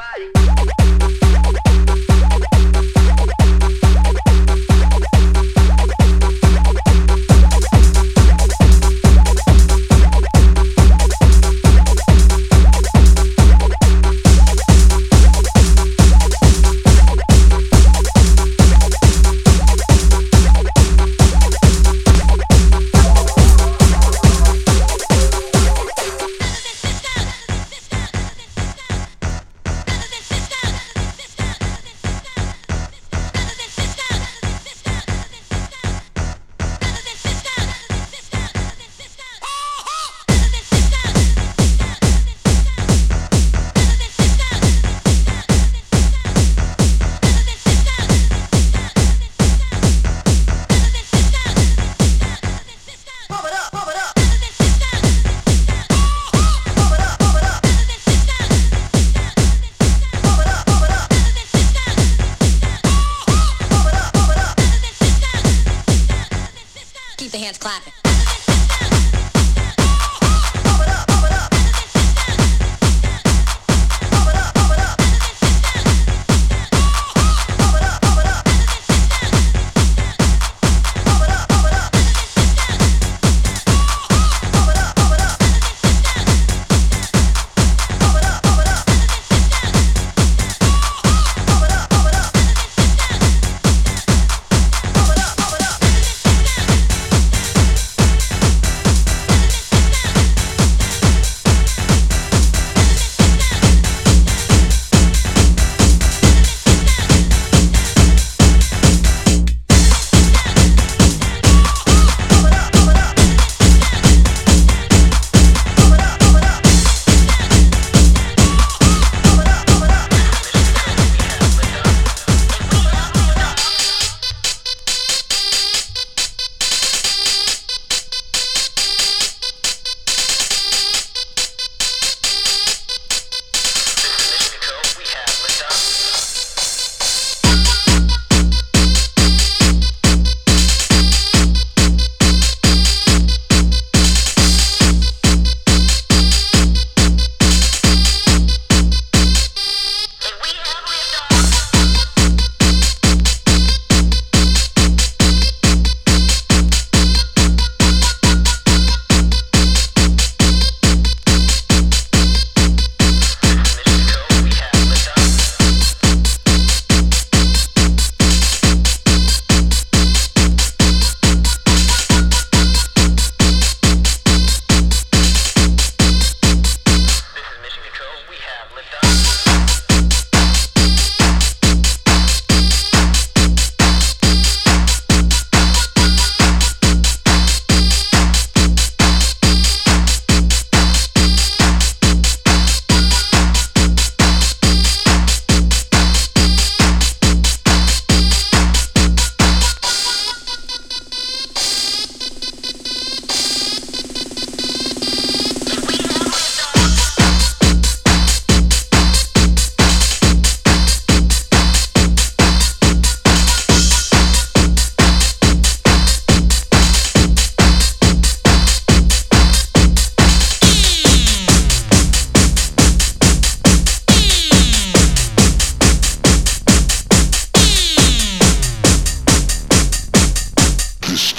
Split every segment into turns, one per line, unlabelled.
everybody.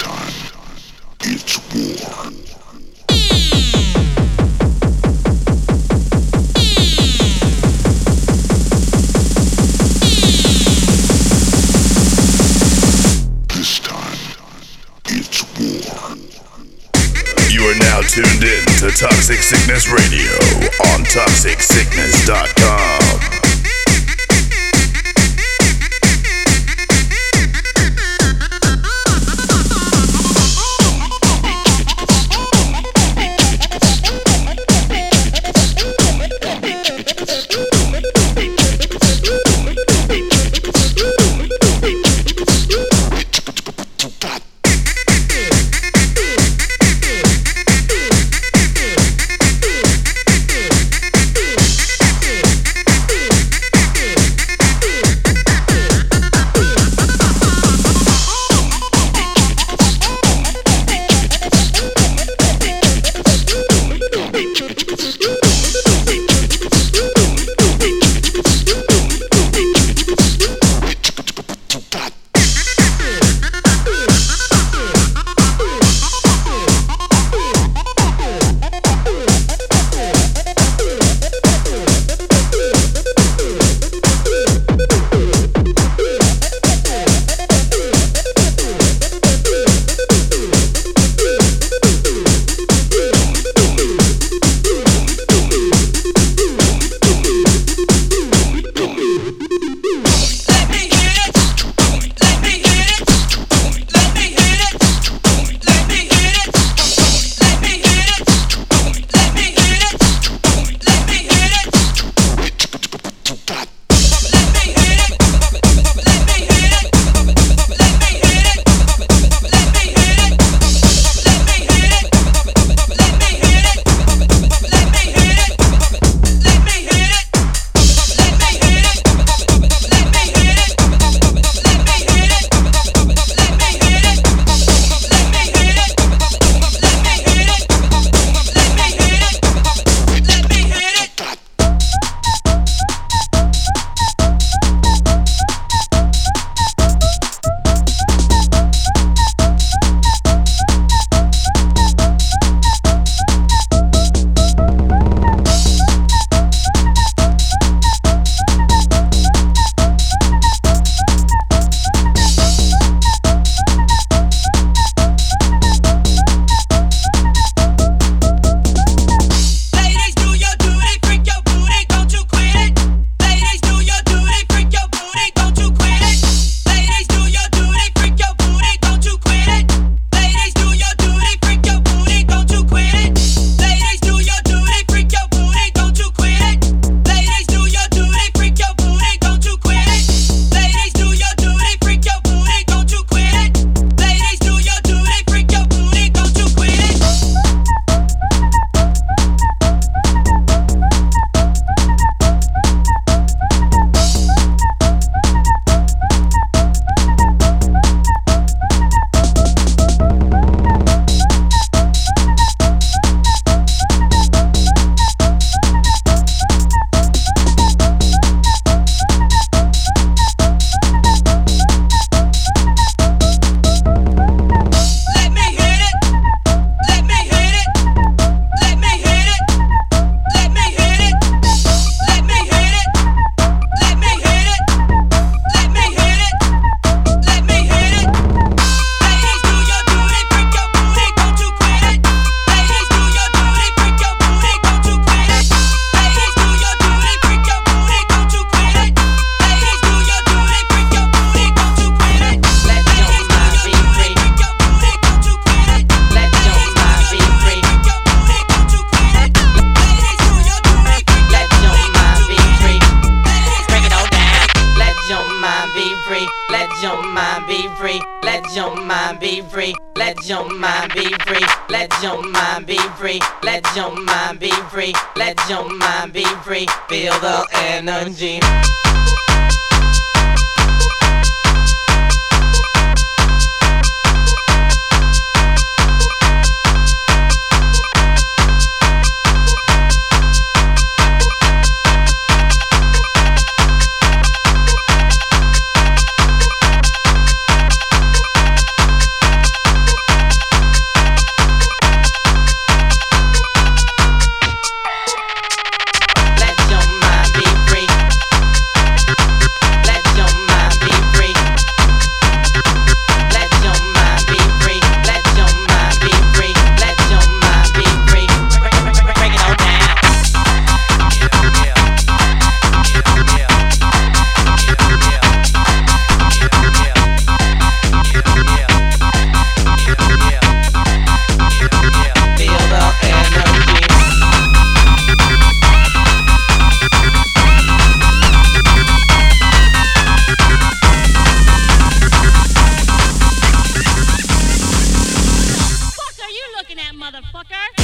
time. It's war. You
are now tuned in to Toxic Sickness Radio on toxicsickness.com. motherfucker.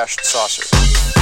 Best kept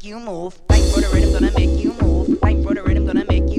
make you move. Like rotor rhythm,
gonna make you move. Like rotor rhythm, gonna make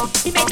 He makes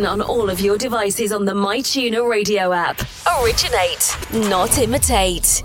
Listen on all of your devices on the MyTuner radio app. Originate, not imitate.